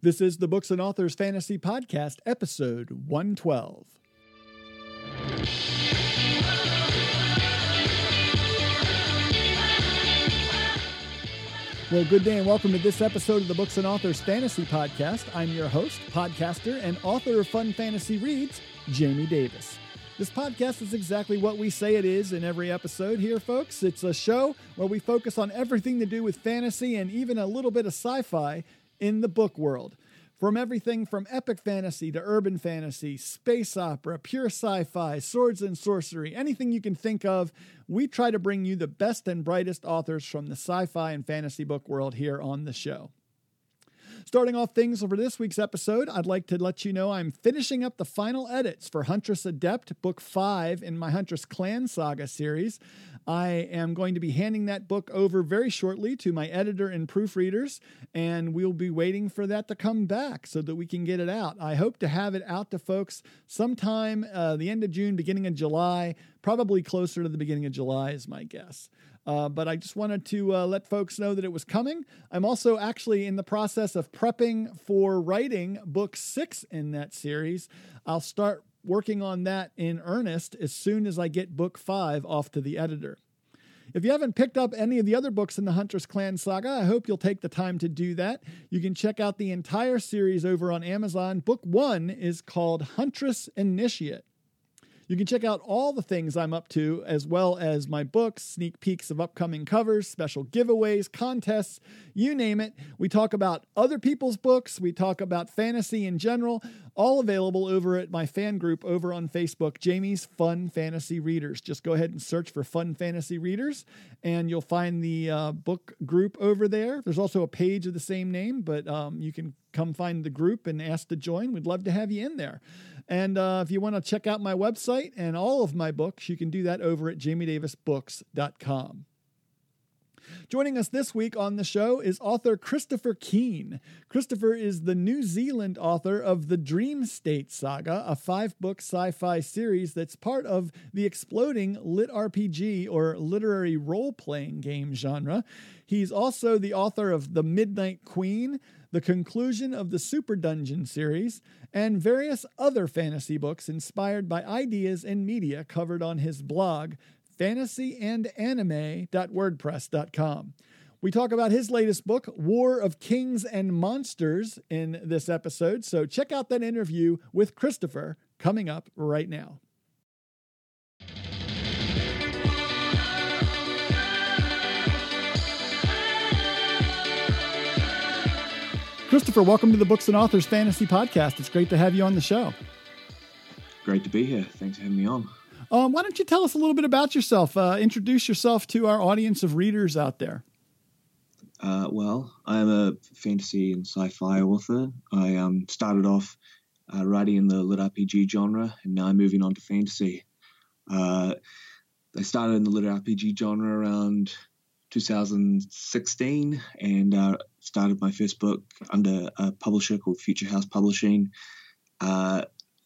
This is the Books and Authors Fantasy Podcast, episode 112. Well, good day and welcome to this episode of the Books and Authors Fantasy Podcast. I'm your host, podcaster, and author of Fun Fantasy Reads, Jamie Davis. This podcast is exactly what we say it is in every episode here, folks. It's a show where we focus on everything to do with fantasy and even a little bit of sci fi in the book world. From everything from epic fantasy to urban fantasy, space opera, pure sci fi, swords and sorcery, anything you can think of, we try to bring you the best and brightest authors from the sci fi and fantasy book world here on the show. Starting off things for this week's episode, I'd like to let you know I'm finishing up the final edits for Huntress Adept, Book 5 in my Huntress Clan Saga series. I am going to be handing that book over very shortly to my editor and proofreaders, and we'll be waiting for that to come back so that we can get it out. I hope to have it out to folks sometime uh, the end of June, beginning of July, probably closer to the beginning of July, is my guess. Uh, but I just wanted to uh, let folks know that it was coming. I'm also actually in the process of prepping for writing book six in that series. I'll start working on that in earnest as soon as I get book five off to the editor. If you haven't picked up any of the other books in the Huntress Clan saga, I hope you'll take the time to do that. You can check out the entire series over on Amazon. Book one is called Huntress Initiate. You can check out all the things I'm up to, as well as my books, sneak peeks of upcoming covers, special giveaways, contests, you name it. We talk about other people's books, we talk about fantasy in general, all available over at my fan group over on Facebook, Jamie's Fun Fantasy Readers. Just go ahead and search for Fun Fantasy Readers, and you'll find the uh, book group over there. There's also a page of the same name, but um, you can come find the group and ask to join. We'd love to have you in there. And uh, if you want to check out my website and all of my books, you can do that over at jamiedavisbooks.com. Joining us this week on the show is author Christopher Keene. Christopher is the New Zealand author of the Dream State Saga, a five book sci fi series that's part of the exploding lit RPG or literary role playing game genre. He's also the author of The Midnight Queen, the conclusion of the Super Dungeon series, and various other fantasy books inspired by ideas and media covered on his blog, fantasyandanime.wordpress.com. We talk about his latest book, War of Kings and Monsters, in this episode, so check out that interview with Christopher coming up right now. Christopher, welcome to the Books and Authors Fantasy Podcast. It's great to have you on the show. Great to be here. Thanks for having me on. Um, why don't you tell us a little bit about yourself? Uh, introduce yourself to our audience of readers out there. Uh, well, I'm a fantasy and sci-fi author. I um, started off uh, writing in the lit RPG genre, and now I'm moving on to fantasy. Uh, I started in the lit RPG genre around 2016 and uh, started my first book under a publisher called Future House Publishing.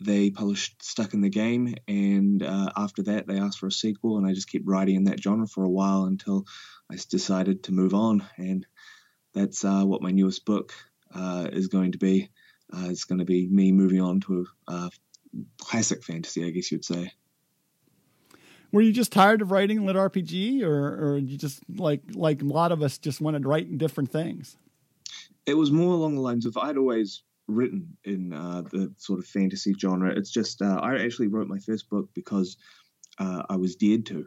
Uh, they published Stuck in the Game, and uh, after that, they asked for a sequel, and I just kept writing in that genre for a while until I decided to move on. And that's uh, what my newest book uh, is going to be. Uh, it's going to be me moving on to a classic fantasy, I guess you'd say were you just tired of writing lit RPG, or or you just like like a lot of us just wanted to write different things? It was more along the lines of I'd always written in uh, the sort of fantasy genre. It's just uh, I actually wrote my first book because uh, I was dared to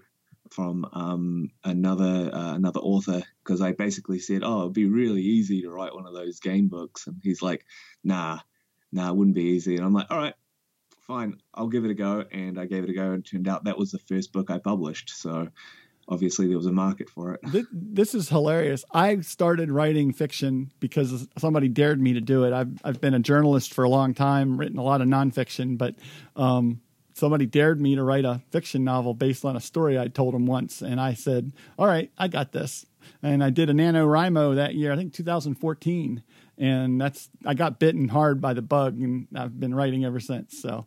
from um, another uh, another author because I basically said, "Oh, it'd be really easy to write one of those game books," and he's like, "Nah, nah, it wouldn't be easy." And I'm like, "All right, fine, I'll give it a go. And I gave it a go, and it turned out that was the first book I published. So obviously there was a market for it. This is hilarious. I started writing fiction because somebody dared me to do it. I've I've been a journalist for a long time, written a lot of nonfiction, but um, somebody dared me to write a fiction novel based on a story I told them once, and I said, "All right, I got this." And I did a NaNoWriMo that year, I think 2014, and that's I got bitten hard by the bug, and I've been writing ever since. So,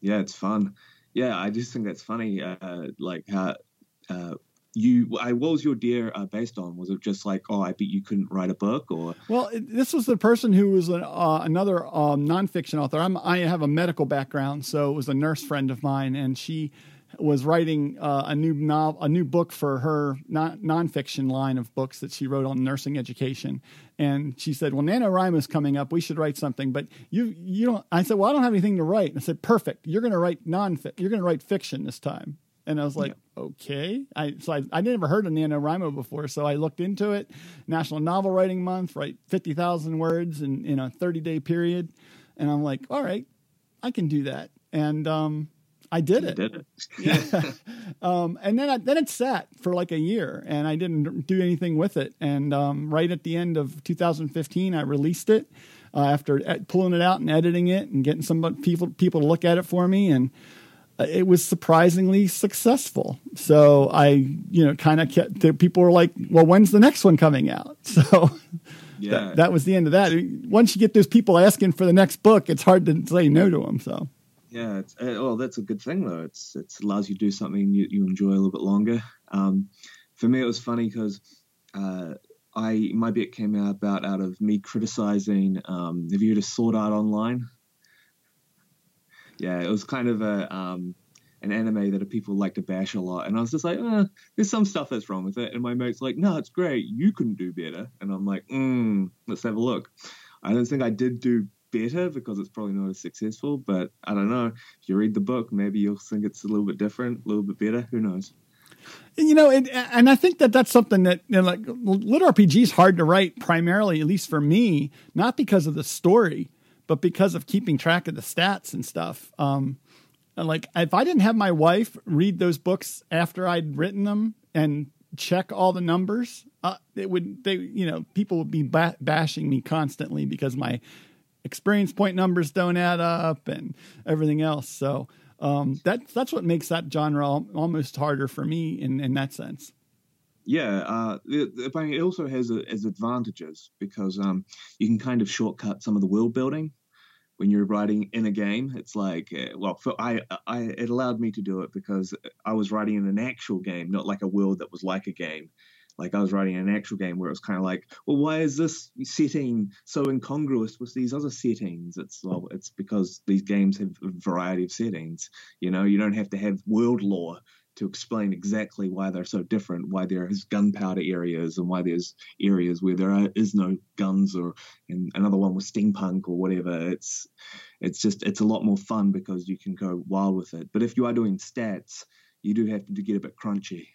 yeah, it's fun. Yeah, I just think that's funny, uh, like how uh, you I, what was your dear uh, based on was it just like oh i bet you couldn't write a book or well this was the person who was an, uh, another um, nonfiction author I'm, i have a medical background so it was a nurse friend of mine and she was writing uh, a new novel, a new book for her non- nonfiction line of books that she wrote on nursing education. And she said, "Well, NaNoWriMo is coming up. We should write something." But you, you don't. I said, "Well, I don't have anything to write." And I said, "Perfect. You're going to write non. You're going to write fiction this time." And I was like, yeah. okay. I so I I never heard of NaNoWriMo before, so I looked into it. National Novel Writing Month, write fifty thousand words in in a thirty day period, and I'm like, all right, I can do that. And um, I did it. Did it. yeah. um, and then I, then it sat for like a year, and I didn't do anything with it. And um, right at the end of 2015, I released it uh, after pulling it out and editing it and getting some people people to look at it for me and uh, it was surprisingly successful. So I, you know, kind of kept, people were like, well, when's the next one coming out? So yeah. that, that, was the end of that. Once you get those people asking for the next book, it's hard to say no to them. So. Yeah, it's, uh, well, that's a good thing though. It's it allows you to do something you, you enjoy a little bit longer. Um, for me, it was funny because uh, I my bit came out about out of me criticizing. Um, have you heard of Sword Art Online? Yeah, it was kind of a um, an anime that people like to bash a lot, and I was just like, eh, there's some stuff that's wrong with it, and my mate's like, no, it's great, you couldn't do better, and I'm like, mm, let's have a look. I don't think I did do better because it's probably not as successful, but I don't know. If you read the book, maybe you'll think it's a little bit different, a little bit better. Who knows? You know, and, and I think that that's something that you know, like lit RPG is hard to write primarily, at least for me, not because of the story, but because of keeping track of the stats and stuff. Um, and like if I didn't have my wife read those books after I'd written them and check all the numbers, uh, it would they you know people would be ba- bashing me constantly because my experience point numbers don't add up and everything else. So um, that's that's what makes that genre almost harder for me in in that sense yeah, uh, it, it also has, has advantages because um, you can kind of shortcut some of the world building when you're writing in a game. It's like, uh, well, for, I, I, it allowed me to do it because I was writing in an actual game, not like a world that was like a game. Like I was writing in an actual game where it was kind of like, well, why is this setting so incongruous with these other settings? It's well, it's because these games have a variety of settings. You know, you don't have to have world lore to explain exactly why they're so different, why there's gunpowder areas and why there's areas where there is no guns, or and another one with steampunk or whatever. It's it's just it's a lot more fun because you can go wild with it. But if you are doing stats, you do have to get a bit crunchy.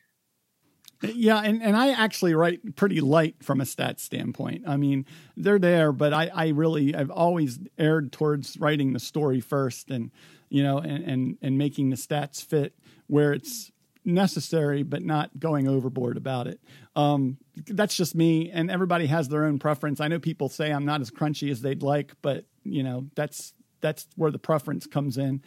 Yeah, and, and I actually write pretty light from a stats standpoint. I mean, they're there, but I, I really I've always erred towards writing the story first and you know and, and, and making the stats fit where it's necessary but not going overboard about it. Um, that's just me, and everybody has their own preference. I know people say I'm not as crunchy as they'd like, but you know that's that's where the preference comes in.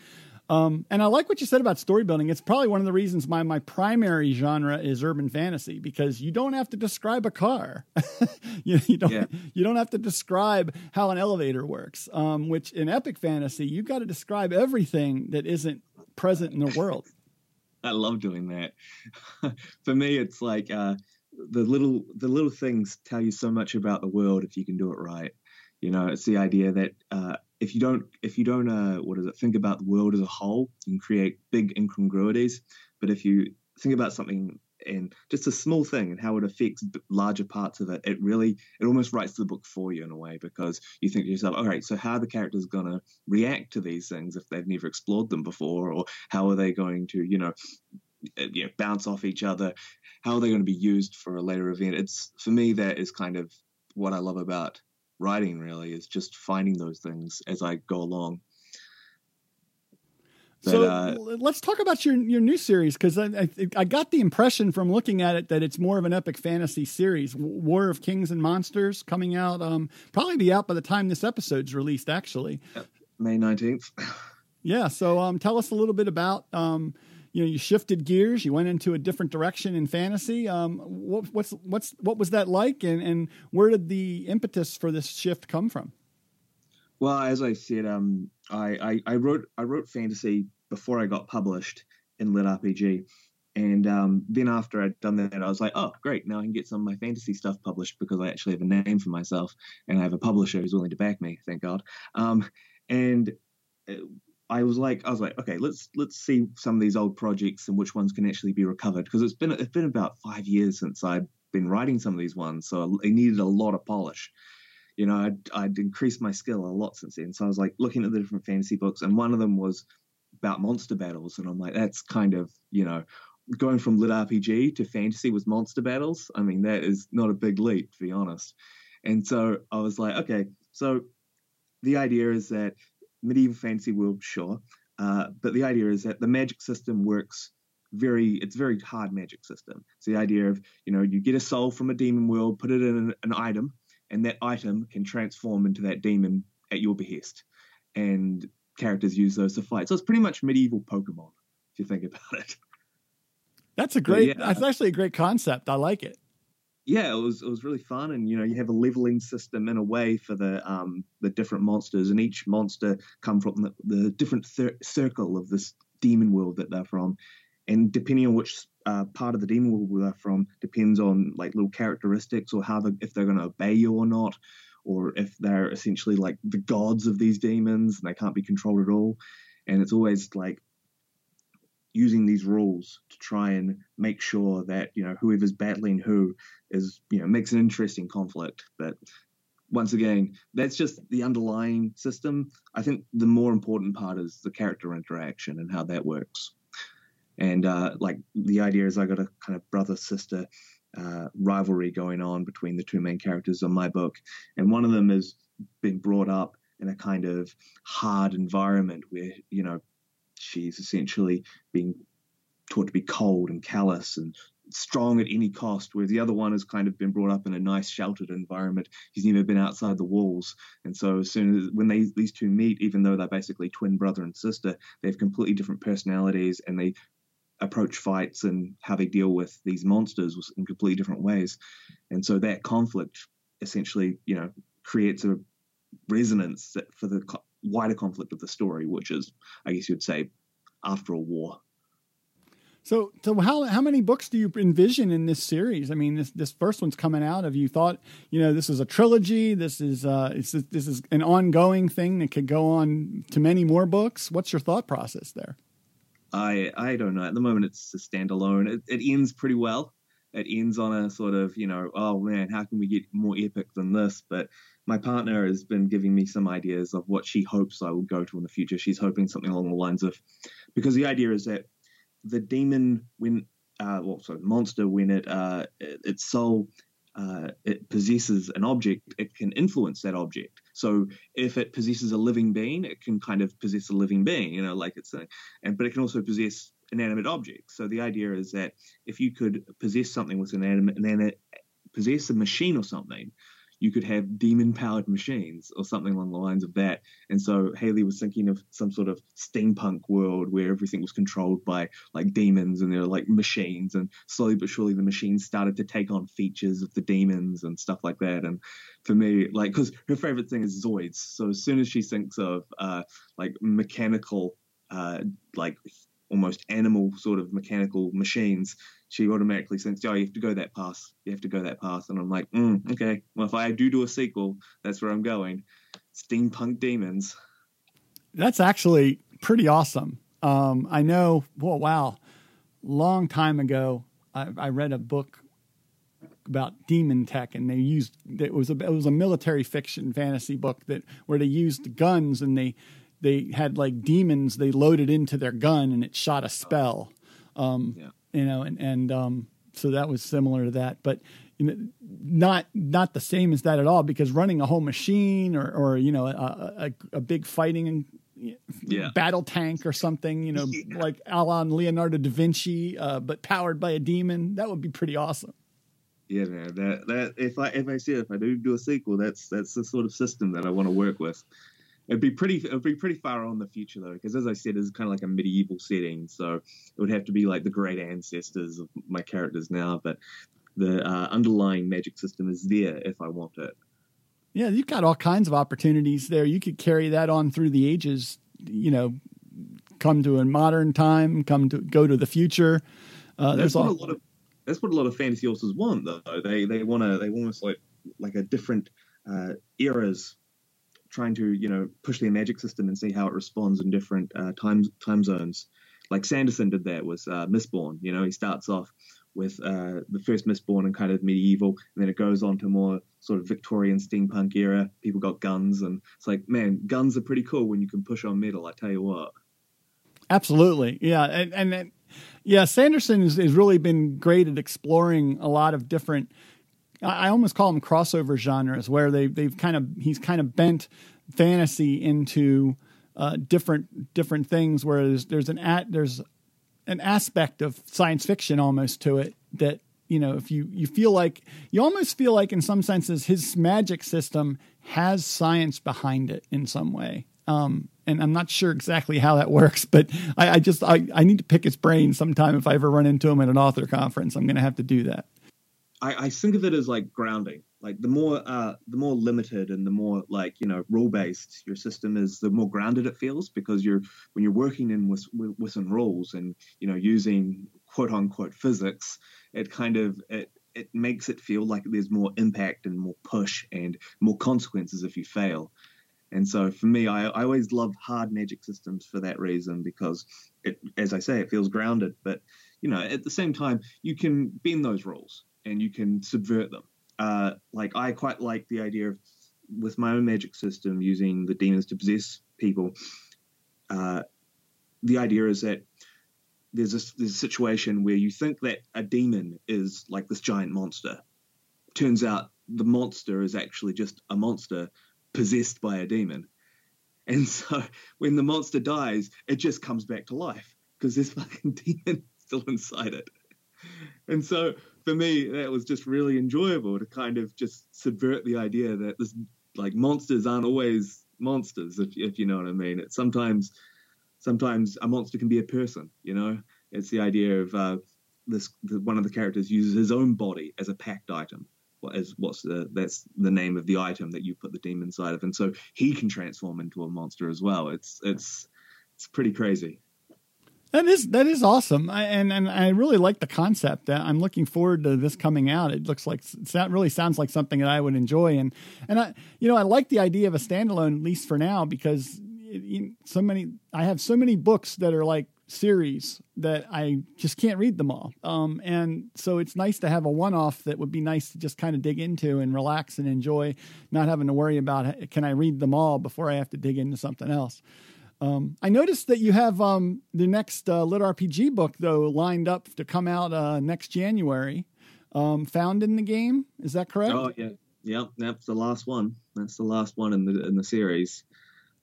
Um, and I like what you said about story building. It's probably one of the reasons my my primary genre is urban fantasy because you don't have to describe a car. you, you, don't yeah. you don't have to describe how an elevator works. Um, which in epic fantasy, you've got to describe everything that isn't present in the world. I love doing that. For me, it's like uh, the little the little things tell you so much about the world if you can do it right. You know, it's the idea that uh, if you don't if you don't uh, what is it think about the world as a whole, you can create big incongruities. But if you think about something and just a small thing and how it affects larger parts of it, it really it almost writes the book for you in a way because you think to yourself, all right, so how are the characters going to react to these things if they've never explored them before, or how are they going to, you know, uh, you know, bounce off each other? How are they going to be used for a later event? It's for me that is kind of what I love about writing. Really, is just finding those things as I go along. But, so uh, let's talk about your your new series because I, I, I got the impression from looking at it that it's more of an epic fantasy series. War of Kings and Monsters coming out um, probably be out by the time this episode's released. Actually, May nineteenth. yeah. So um, tell us a little bit about um, you know you shifted gears, you went into a different direction in fantasy. Um, what, what's what's what was that like, and and where did the impetus for this shift come from? Well, as I said, um, I, I, I wrote I wrote fantasy before I got published in Lit RPG, And um, then after I'd done that, I was like, oh, great. Now I can get some of my fantasy stuff published because I actually have a name for myself and I have a publisher who's willing to back me, thank God. Um, and uh, I was like, I was like, okay, let's let's see some of these old projects and which ones can actually be recovered because it's been it's been about five years since I've been writing some of these ones, so I needed a lot of polish. You know, I'd, I'd increased my skill a lot since then. So I was like looking at the different fantasy books, and one of them was about monster battles, and I'm like, that's kind of you know going from lit RPG to fantasy with monster battles. I mean, that is not a big leap, to be honest. And so I was like, okay, so the idea is that medieval fantasy world, sure. Uh, but the idea is that the magic system works very, it's very hard magic system. It's the idea of, you know, you get a soul from a demon world, put it in an, an item, and that item can transform into that demon at your behest. And characters use those to fight. So it's pretty much medieval Pokemon, if you think about it. That's a great, yeah. that's actually a great concept. I like it yeah, it was it was really fun, and you know you have a leveling system in a way for the um the different monsters, and each monster come from the, the different thir- circle of this demon world that they're from, and depending on which uh, part of the demon world they're from depends on like little characteristics or how the, if they're going to obey you or not, or if they're essentially like the gods of these demons and they can't be controlled at all, and it's always like using these rules to try and make sure that you know whoever's battling who is you know makes an interesting conflict. But once again that's just the underlying system. I think the more important part is the character interaction and how that works and uh, like the idea is i got a kind of brother sister uh, rivalry going on between the two main characters of my book and one of them has been brought up in a kind of hard environment where you know she's essentially being taught to be cold and callous and strong at any cost, whereas the other one has kind of been brought up in a nice sheltered environment. He's never been outside the walls, and so as soon as when they these two meet, even though they're basically twin brother and sister, they have completely different personalities and they approach fights and how they deal with these monsters in completely different ways. And so that conflict essentially, you know, creates a resonance for the wider conflict of the story, which is, I guess you'd say, after a war. So, so how how many books do you envision in this series? I mean, this this first one's coming out. Have you thought, you know, this is a trilogy? This is uh, it's, this is an ongoing thing that could go on to many more books. What's your thought process there? I I don't know. At the moment, it's a standalone. It, it ends pretty well. It ends on a sort of, you know, oh man, how can we get more epic than this? But my partner has been giving me some ideas of what she hopes I will go to in the future. She's hoping something along the lines of, because the idea is that the demon when, uh, well, sorry, monster when it uh, its soul uh, it possesses an object, it can influence that object. So if it possesses a living being, it can kind of possess a living being, you know, like it's a, and but it can also possess inanimate objects. So the idea is that if you could possess something with an animate, and then possess a machine or something, you could have demon powered machines or something along the lines of that. And so Haley was thinking of some sort of steampunk world where everything was controlled by like demons and they're like machines. And slowly but surely the machines started to take on features of the demons and stuff like that. And for me, like, because her favorite thing is Zoids. So as soon as she thinks of uh, like mechanical, uh, like almost animal sort of mechanical machines, she automatically thinks, "Oh, you have to go that path. You have to go that path." And I'm like, mm, "Okay, well, if I do do a sequel, that's where I'm going." Steampunk demons. That's actually pretty awesome. Um, I know. Well, wow, long time ago, I, I read a book about demon tech, and they used it was a it was a military fiction fantasy book that where they used guns and they they had like demons they loaded into their gun and it shot a spell. Um, yeah you know, and and um, so that was similar to that, but you know, not not the same as that at all because running a whole machine or or you know a, a, a big fighting yeah. battle tank or something, you know, yeah. like Alan Leonardo da Vinci, uh, but powered by a demon, that would be pretty awesome. Yeah, man. That that if I if I see if I do do a sequel, that's that's the sort of system that I want to work with. It'd be pretty. It'd be pretty far on the future though, because as I said, it's kind of like a medieval setting, so it would have to be like the great ancestors of my characters now. But the uh, underlying magic system is there if I want it. Yeah, you've got all kinds of opportunities there. You could carry that on through the ages. You know, come to a modern time, come to go to the future. Uh, that's what all... a lot of that's what a lot of fantasy authors want, though. They they want to they want almost like like a different uh, eras trying to you know push their magic system and see how it responds in different uh, time time zones. Like Sanderson did that with uh, Mistborn. You know, he starts off with uh, the first Mistborn and kind of medieval, and then it goes on to more sort of Victorian steampunk era. People got guns, and it's like, man, guns are pretty cool when you can push on metal. I tell you what. Absolutely, yeah, and, and, yeah, Sanderson has really been great at exploring a lot of different I almost call them crossover genres where they they've kind of he's kind of bent fantasy into uh, different different things. Whereas there's an at there's an aspect of science fiction almost to it that you know if you you feel like you almost feel like in some senses his magic system has science behind it in some way. Um, and I'm not sure exactly how that works, but I, I just I, I need to pick his brain sometime if I ever run into him at an author conference. I'm going to have to do that. I, I think of it as like grounding. Like the more uh, the more limited and the more like you know rule based your system is, the more grounded it feels because you're when you're working in with, within rules and you know using quote unquote physics, it kind of it it makes it feel like there's more impact and more push and more consequences if you fail. And so for me, I, I always love hard magic systems for that reason because it, as I say, it feels grounded. But you know, at the same time, you can bend those rules and you can subvert them. Uh, like I quite like the idea of with my own magic system using the demons to possess people. Uh, the idea is that there's a, there's a situation where you think that a demon is like this giant monster. Turns out the monster is actually just a monster possessed by a demon. And so when the monster dies, it just comes back to life because this fucking demon still inside it. And so for me, that was just really enjoyable to kind of just subvert the idea that this like monsters aren't always monsters, if, if you know what I mean. It's sometimes sometimes a monster can be a person. You know, it's the idea of uh, this. The, one of the characters uses his own body as a pact item. Is what's the that's the name of the item that you put the demon inside of, and so he can transform into a monster as well. It's it's it's pretty crazy. That is that is awesome, I, and and I really like the concept. I'm looking forward to this coming out. It looks like that really sounds like something that I would enjoy, and and I you know I like the idea of a standalone at least for now because it, you, so many I have so many books that are like series that I just can't read them all, um, and so it's nice to have a one off that would be nice to just kind of dig into and relax and enjoy, not having to worry about can I read them all before I have to dig into something else. Um, I noticed that you have um, the next uh, lit RPG book though lined up to come out uh, next January. Um, found in the game, is that correct? Oh yeah, yeah. That's the last one. That's the last one in the in the series.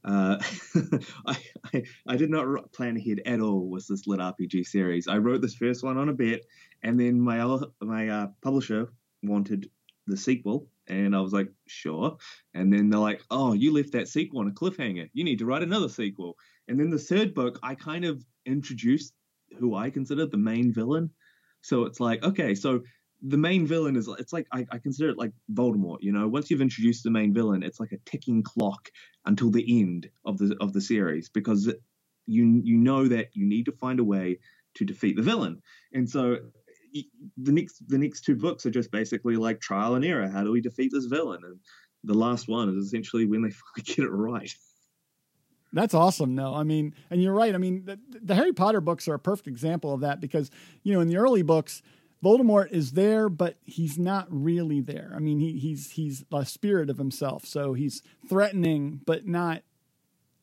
Uh, I, I, I did not plan ahead at all with this lit RPG series. I wrote this first one on a bet, and then my my uh, publisher wanted the sequel, and I was like, sure. And then they're like, oh, you left that sequel on a cliffhanger. You need to write another sequel. And then the third book, I kind of introduced who I consider the main villain. So it's like, okay, so the main villain is it's like I, I, consider it like Voldemort, you know. Once you've introduced the main villain, it's like a ticking clock until the end of the of the series because you you know that you need to find a way to defeat the villain. And so the next the next two books are just basically like trial and error. How do we defeat this villain? And the last one is essentially when they finally get it right. That's awesome. No, I mean, and you're right. I mean, the, the, Harry Potter books are a perfect example of that because you know in the early books, Voldemort is there, but he's not really there. I mean, he, he's he's a spirit of himself, so he's threatening, but not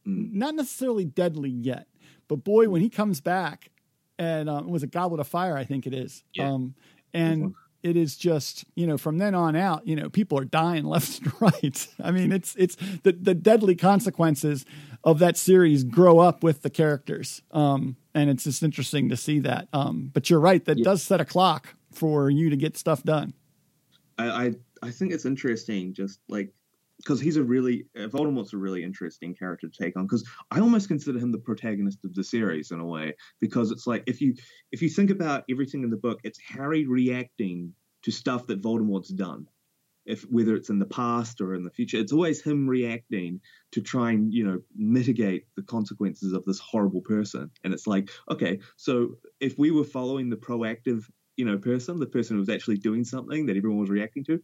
mm. not necessarily deadly yet. But boy, when he comes back and um, it was a Goblet of Fire, I think it is. Yeah. Um, and it is just you know from then on out, you know, people are dying left and right. I mean, it's it's the the deadly consequences of that series grow up with the characters, um, and it's just interesting to see that. Um, but you're right, that yeah. does set a clock for you to get stuff done. I, I I think it's interesting, just like because he's a really uh, Voldemort's a really interesting character to take on because I almost consider him the protagonist of the series in a way because it's like if you if you think about everything in the book, it's Harry reacting to stuff that Voldemort's done. if whether it's in the past or in the future, it's always him reacting to try and you know mitigate the consequences of this horrible person. And it's like, okay, so if we were following the proactive you know person, the person who was actually doing something that everyone was reacting to,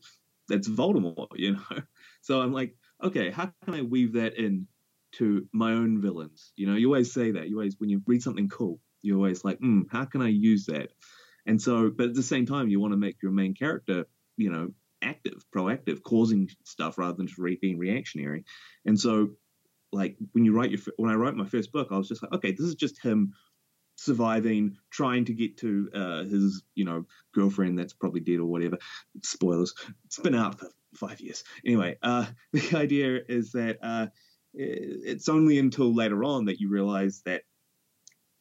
that's Voldemort, you know. So I'm like, okay, how can I weave that in to my own villains? You know, you always say that. You always when you read something cool, you're always like, hmm, how can I use that? And so, but at the same time, you want to make your main character, you know, active, proactive, causing stuff rather than just re- being reactionary. And so, like when you write your when I wrote my first book, I was just like, okay, this is just him surviving, trying to get to uh, his you know girlfriend that's probably dead or whatever. Spoilers. It's been out for five years. Anyway, uh, the idea is that uh, it's only until later on that you realize that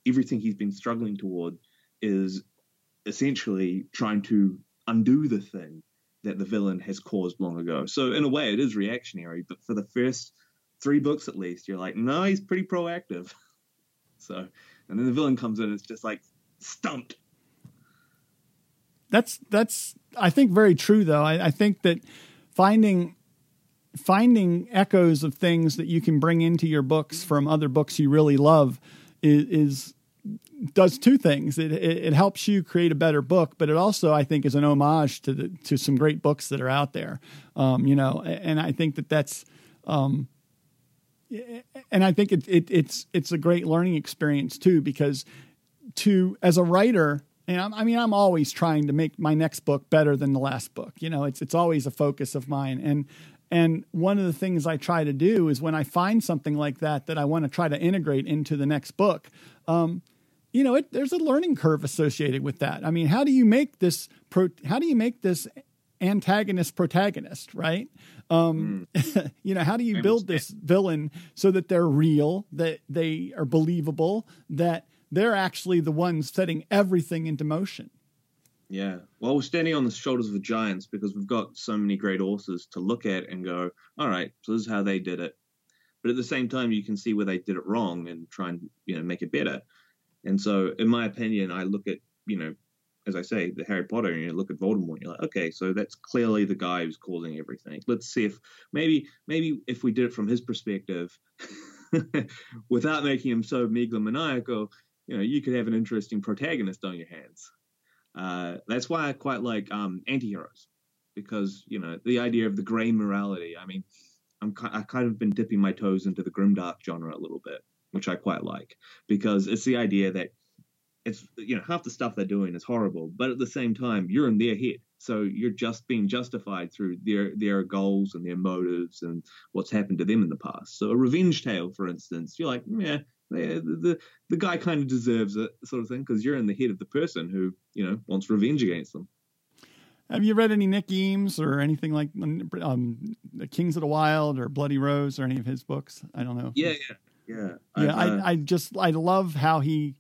everything he's been struggling toward is essentially trying to undo the thing that the villain has caused long ago. So in a way, it is reactionary. But for the first three books, at least, you're like, no, he's pretty proactive. so, and then the villain comes in, and it's just like stumped. That's that's I think very true though. I, I think that finding finding echoes of things that you can bring into your books from other books you really love is, is does two things. It, it, it helps you create a better book, but it also I think is an homage to the to some great books that are out there. Um, you know, and I think that that's. Um, and I think it, it, it's it's a great learning experience too because to as a writer and I'm, i mean I'm always trying to make my next book better than the last book you know it's it's always a focus of mine and and one of the things I try to do is when I find something like that that I want to try to integrate into the next book um, you know, it, there's a learning curve associated with that. I mean, how do you make this pro, how do you make this antagonist protagonist, right? Um, mm. you know, how do you build this villain so that they're real, that they are believable, that they're actually the ones setting everything into motion? Yeah. Well, we're standing on the shoulders of giants because we've got so many great authors to look at and go, all right, so this is how they did it. But at the same time, you can see where they did it wrong and try and you know make it better. And so, in my opinion, I look at, you know, as I say, the Harry Potter, and you look at Voldemort, and you're like, okay, so that's clearly the guy who's causing everything. Let's see if maybe, maybe if we did it from his perspective, without making him so megalomaniacal, you know, you could have an interesting protagonist on your hands. Uh, that's why I quite like um, anti-heroes, because you know the idea of the gray morality. I mean, I'm I kind of been dipping my toes into the grimdark genre a little bit which I quite like because it's the idea that it's you know half the stuff they're doing is horrible, but at the same time you're in their head, so you're just being justified through their their goals and their motives and what's happened to them in the past. So a revenge tale, for instance, you're like, yeah, the the, the guy kind of deserves it, sort of thing, because you're in the head of the person who you know wants revenge against them. Have you read any Nick Eames or anything like um, the Kings of the Wyld or Bloody Rose or any of his books? I don't know. Yeah, yeah. Yeah, yeah. I, uh, I just I love how he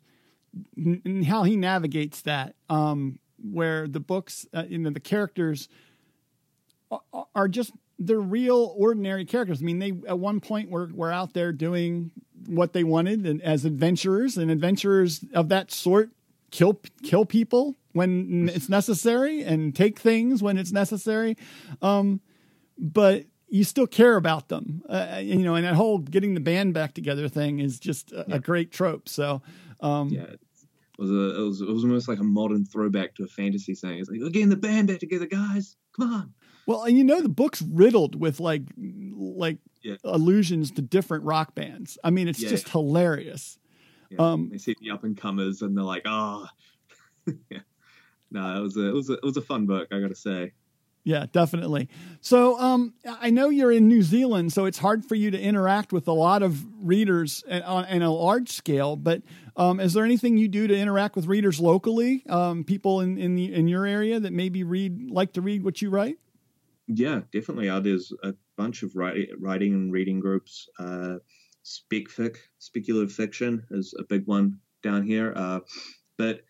how he navigates that. Um, where the books, uh, you know, the characters are, are just they're real ordinary characters. I mean, they at one point were were out there doing what they wanted and as adventurers, and adventurers of that sort kill kill people when it's necessary and take things when it's necessary. Um, but you still care about them, uh, you know. And that whole getting the band back together thing is just a, yeah. a great trope. So, um, yeah, it was a it was, it was almost like a modern throwback to a fantasy saying. It's like we're getting the band back together, guys. Come on. Well, and you know the book's riddled with like like yeah. allusions to different rock bands. I mean, it's yeah, just hilarious. Um, they see the up and comers, and they're like, "Ah, oh. yeah." No, it was a it was a it was a fun book. I got to say. Yeah, definitely. So um, I know you're in New Zealand, so it's hard for you to interact with a lot of readers on, on a large scale. But um, is there anything you do to interact with readers locally, um, people in in, the, in your area that maybe read like to read what you write? Yeah, definitely. Uh, there's a bunch of writing, writing and reading groups. Uh, Specfic, speculative fiction, is a big one down here. Uh, but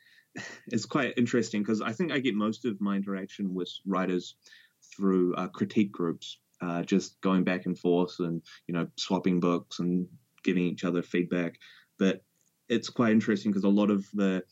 it's quite interesting because I think I get most of my interaction with writers through uh, critique groups, uh, just going back and forth and you know swapping books and giving each other feedback. But it's quite interesting because a lot of the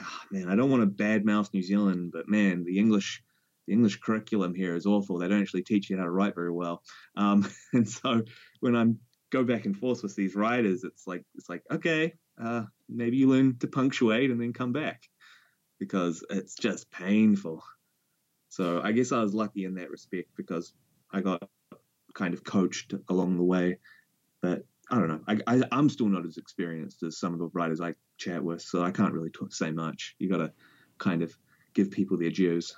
oh, man, I don't want to badmouth New Zealand, but man, the English the English curriculum here is awful. They don't actually teach you how to write very well. Um, and so when I'm go back and forth with these writers, it's like it's like okay, uh, maybe you learn to punctuate and then come back because it's just painful. So I guess I was lucky in that respect because I got kind of coached along the way. But I don't know. I, I am still not as experienced as some of the writers I chat with, so I can't really talk, say much. You got to kind of give people their dues.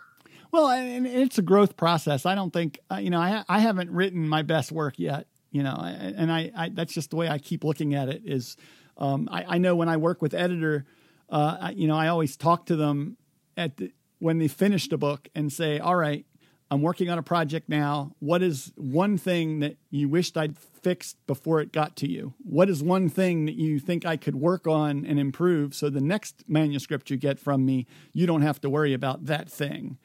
Well, and it's a growth process. I don't think uh, you know. I I haven't written my best work yet. You know, and I, I that's just the way I keep looking at it. Is um, I, I know when I work with editor, uh, I, you know, I always talk to them at the, when they finish the book and say, "All right, I'm working on a project now. What is one thing that you wished I'd fixed before it got to you? What is one thing that you think I could work on and improve so the next manuscript you get from me, you don't have to worry about that thing?"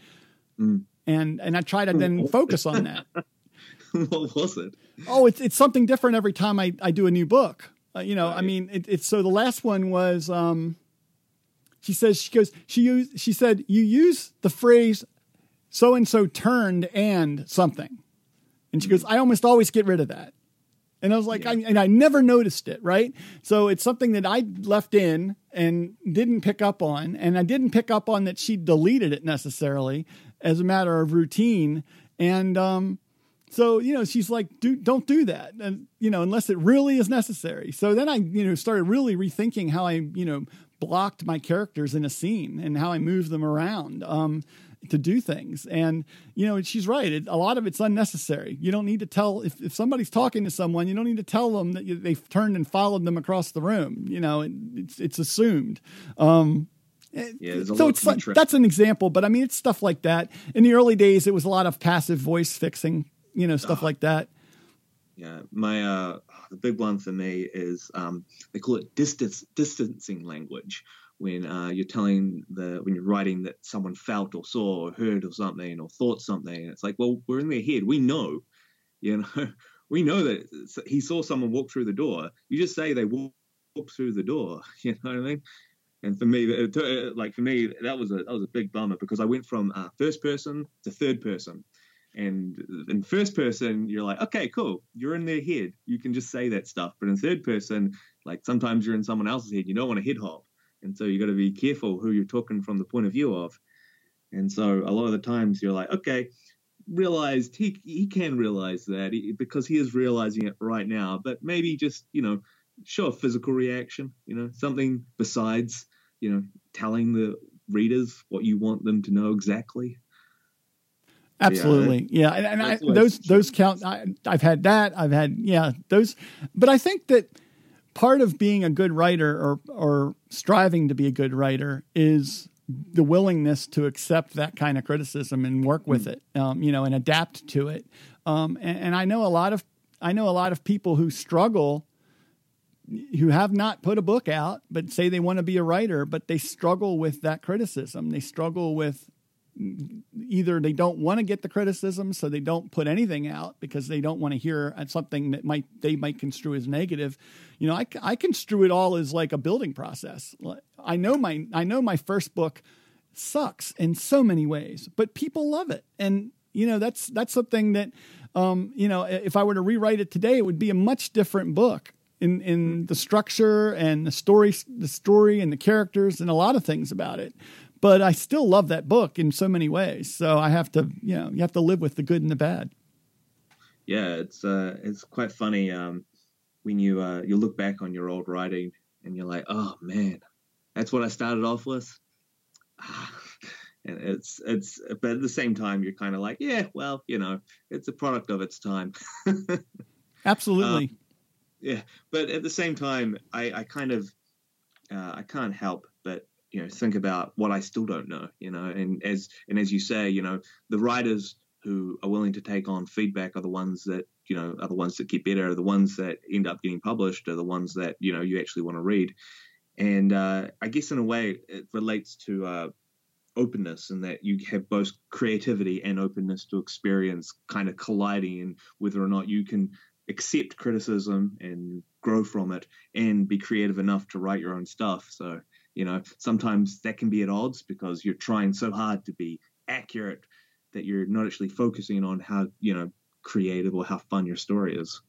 Mm. And and I try to then focus on that. what was it? Oh, it's it's something different every time I, I do a new book. Uh, you know, right. I mean, it, it's so the last one was. Um, she says she goes she used she said you use the phrase so and so turned and something, and she goes I almost always get rid of that. And I was like, yeah. I, and I never noticed it, right? So it's something that I left in and didn't pick up on. And I didn't pick up on that she deleted it necessarily as a matter of routine. And um, so, you know, she's like, do, don't do that. And, you know, unless it really is necessary. So then I, you know, started really rethinking how I, you know, blocked my characters in a scene and how I moved them around. Um, to do things. And, you know, she's right. It, a lot of it's unnecessary. You don't need to tell, if, if somebody's talking to someone, you don't need to tell them that you, they've turned and followed them across the room. You know, it, it's, it's assumed. Um, yeah, so it's like, that's an example, but I mean, it's stuff like that. In the early days, it was a lot of passive voice fixing, you know, stuff oh. like that. Yeah, my uh, the big one for me is um, they call it distance distancing language. When uh, you're telling the when you're writing that someone felt or saw or heard or something or thought something, it's like, well, we're in their head. We know, you know, we know that he saw someone walk through the door. You just say they walked through the door. You know what I mean? And for me, it, like for me, that was a that was a big bummer because I went from uh, first person to third person. And in first person, you're like, okay, cool, you're in their head. You can just say that stuff. But in third person, like sometimes you're in someone else's head. You don't want to head hop, and so you got to be careful who you're talking from the point of view of. And so a lot of the times you're like, okay, realized he he can realize that he, because he is realizing it right now. But maybe just you know show a physical reaction. You know something besides you know telling the readers what you want them to know exactly. Absolutely, yeah, yeah. and, and I, those those count. I, I've had that. I've had yeah those, but I think that part of being a good writer or or striving to be a good writer is the willingness to accept that kind of criticism and work with mm. it, um, you know, and adapt to it. Um, and, and I know a lot of I know a lot of people who struggle who have not put a book out but say they want to be a writer but they struggle with that criticism they struggle with either they don't want to get the criticism so they don't put anything out because they don't want to hear something that might they might construe as negative. You know i, I construe it all as like a building process. I know my i know my first book sucks in so many ways but people love it. And you know that's that's something that um, you know if i were to rewrite it today it would be a much different book in in the structure and the story the story and the characters and a lot of things about it but I still love that book in so many ways. So I have to, you know, you have to live with the good and the bad. Yeah, it's uh, it's quite funny um, when you uh, you look back on your old writing and you're like, oh man, that's what I started off with. and it's it's but at the same time you're kind of like, yeah, well, you know, it's a product of its time. Absolutely. Um, yeah, but at the same time, I, I kind of uh, I can't help you know think about what I still don't know, you know, and as and as you say, you know, the writers who are willing to take on feedback are the ones that you know are the ones that get better, are the ones that end up getting published, are the ones that you know you actually want to read, and uh, I guess in a way it relates to uh, openness and that you have both creativity and openness to experience kind of colliding, and whether or not you can accept criticism and grow from it and be creative enough to write your own stuff. So you know, sometimes that can be at odds because you're trying so hard to be accurate that you're not actually focusing on how you know creative or how fun your story is.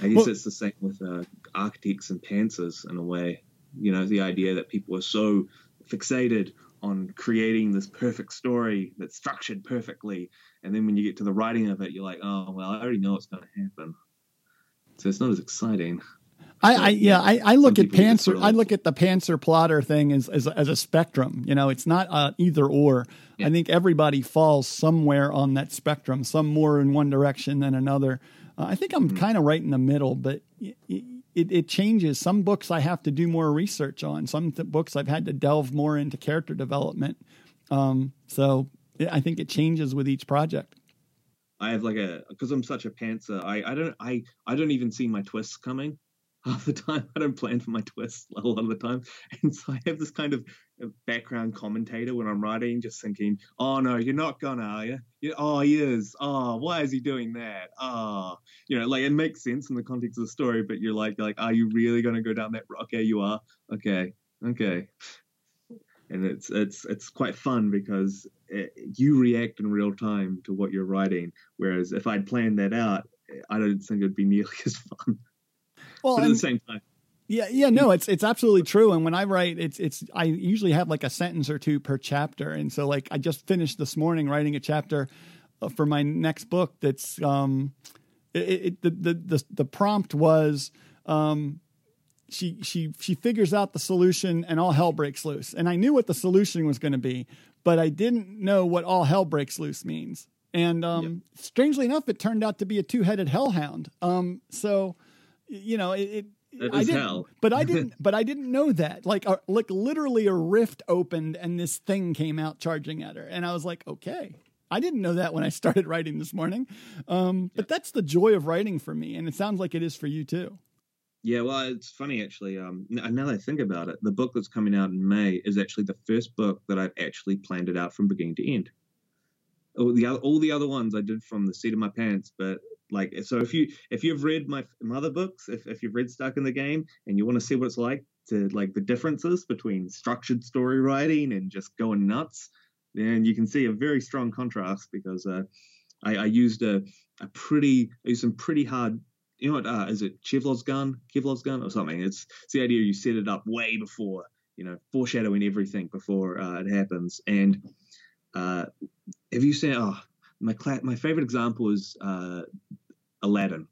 I guess well, it's the same with uh, architects and pantsers in a way. You know, the idea that people are so fixated on creating this perfect story that's structured perfectly, and then when you get to the writing of it, you're like, oh well, I already know what's going to happen. So it's not as exciting. I, I, yeah I, I look at Pantser I look at the pantser plotter thing as, as as a spectrum. You know, it's not uh, either or. Yeah. I think everybody falls somewhere on that spectrum, some more in one direction than another. Uh, I think I'm mm-hmm. kind of right in the middle, but it, it, it, changes. Some books I have to do more research on. Some th- books I've had to delve more into character development. Um, so I think it changes with each project. I have like a because I'm such a pantser. I I don't I I don't even see my twists coming half the time. I don't plan for my twists a lot of the time, and so I have this kind of uh, background commentator when I'm writing, just thinking, "Oh no, you're not gonna, are you? you oh, he is. Oh, why is he doing that? Oh, you know, like it makes sense in the context of the story, but you're like, like, are you really gonna go down that? Okay, you are. Okay, okay." And it's it's it's quite fun because it, you react in real time to what you're writing, whereas if I'd planned that out, I don't think it'd be nearly as fun. Well, but at the same time, yeah, yeah, no, it's it's absolutely true. And when I write, it's it's I usually have like a sentence or two per chapter, and so like I just finished this morning writing a chapter uh, for my next book. That's um, it, it the, the the the prompt was um, she she she figures out the solution and all hell breaks loose. And I knew what the solution was going to be, but I didn't know what all hell breaks loose means. And um, yep. strangely enough, it turned out to be a two-headed hellhound. Um, so you know, it, it I didn't, hell. but I didn't. But I didn't know that. Like, uh, like literally, a rift opened and this thing came out charging at her, and I was like, okay. I didn't know that when I started writing this morning, um, but that's the joy of writing for me, and it sounds like it is for you too. Yeah, well, it's funny actually. Um, now that I think about it, the book that's coming out in May is actually the first book that I've actually planned it out from beginning to end. All the all the other ones I did from the seat of my pants, but like so if you if you've read my, my other books if, if you've read stuck in the game and you want to see what it's like to like the differences between structured story writing and just going nuts then you can see a very strong contrast because uh, I, I, used a, a pretty I used some pretty hard you know what uh, is it Kevlar's gun? Kevlar's gun or something? It's, it's the idea you set it up way before you know foreshadowing everything before uh, it happens. And uh, have you seen oh my my favorite example is uh, Aladdin,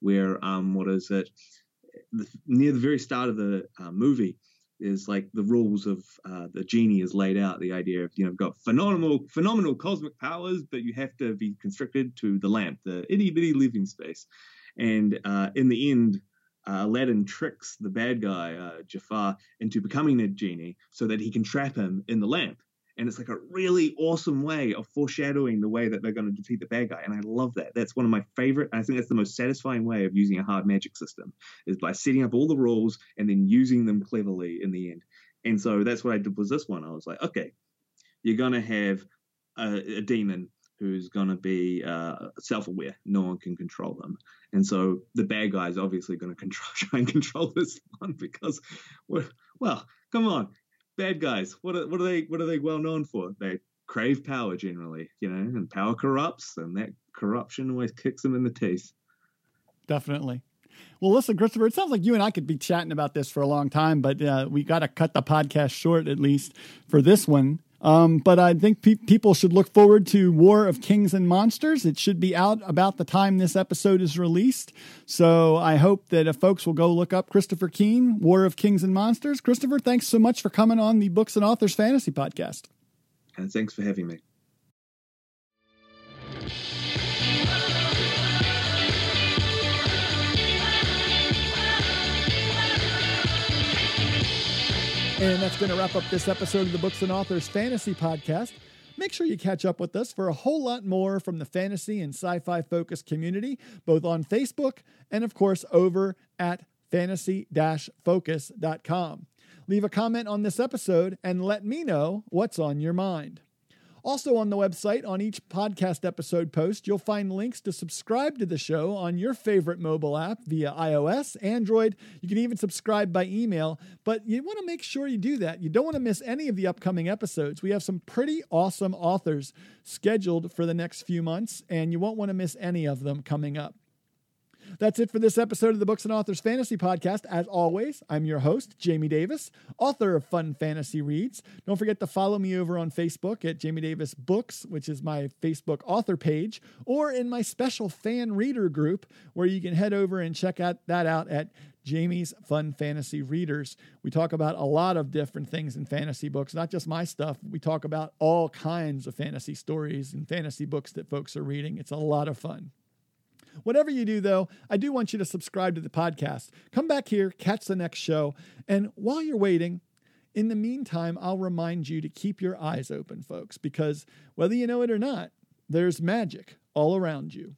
where um, what is it? The, near the very start of the uh, movie is like the rules of uh, the genie is laid out. The idea of you know got phenomenal phenomenal cosmic powers, but you have to be constricted to the lamp, the itty bitty living space. And uh, in the end, uh, Aladdin tricks the bad guy uh, Jafar into becoming a genie so that he can trap him in the lamp and it's like a really awesome way of foreshadowing the way that they're going to defeat the bad guy and i love that. That's one of my favorite i think that's the most satisfying way of using a hard magic system is by setting up all the rules and then using them cleverly in the end. And so that's what i did was this one. I was like okay you're going to have a, a, demon who's going to be uh, self-aware. No one can control them. And so the bad guy is obviously going to control, try and control this one because well come on bad guys. What are what are they what are they well known for? They crave power generally, you know, and power corrupts, and that corruption always kicks them in the teeth. Definitely. Well, listen, Christopher, it sounds like you and I could be chatting about this for a long time, but uh, we got to cut the podcast short at least for this one. Um, but I think pe- people should look forward to War of Kings and Monsters. It should be out about the time this episode is released. So I hope that if folks will go look up Christopher Keene, War of Kings and Monsters. Christopher, thanks so much for coming on the Books and Authors Fantasy Podcast. And thanks for having me. And that's going to wrap up this episode of the Books and Authors Fantasy Podcast. Make sure you catch up with us for a whole lot more from the fantasy and sci fi focused community, both on Facebook and, of course, over at fantasy focus.com. Leave a comment on this episode and let me know what's on your mind. Also, on the website, on each podcast episode post, you'll find links to subscribe to the show on your favorite mobile app via iOS, Android. You can even subscribe by email, but you want to make sure you do that. You don't want to miss any of the upcoming episodes. We have some pretty awesome authors scheduled for the next few months, and you won't want to miss any of them coming up. That's it for this episode of the Books and Authors Fantasy Podcast. As always, I'm your host, Jamie Davis, author of Fun Fantasy Reads. Don't forget to follow me over on Facebook at Jamie Davis Books, which is my Facebook author page, or in my special fan reader group, where you can head over and check out that out at Jamie's Fun Fantasy Readers. We talk about a lot of different things in fantasy books, not just my stuff. We talk about all kinds of fantasy stories and fantasy books that folks are reading. It's a lot of fun. Whatever you do, though, I do want you to subscribe to the podcast. Come back here, catch the next show. And while you're waiting, in the meantime, I'll remind you to keep your eyes open, folks, because whether you know it or not, there's magic all around you.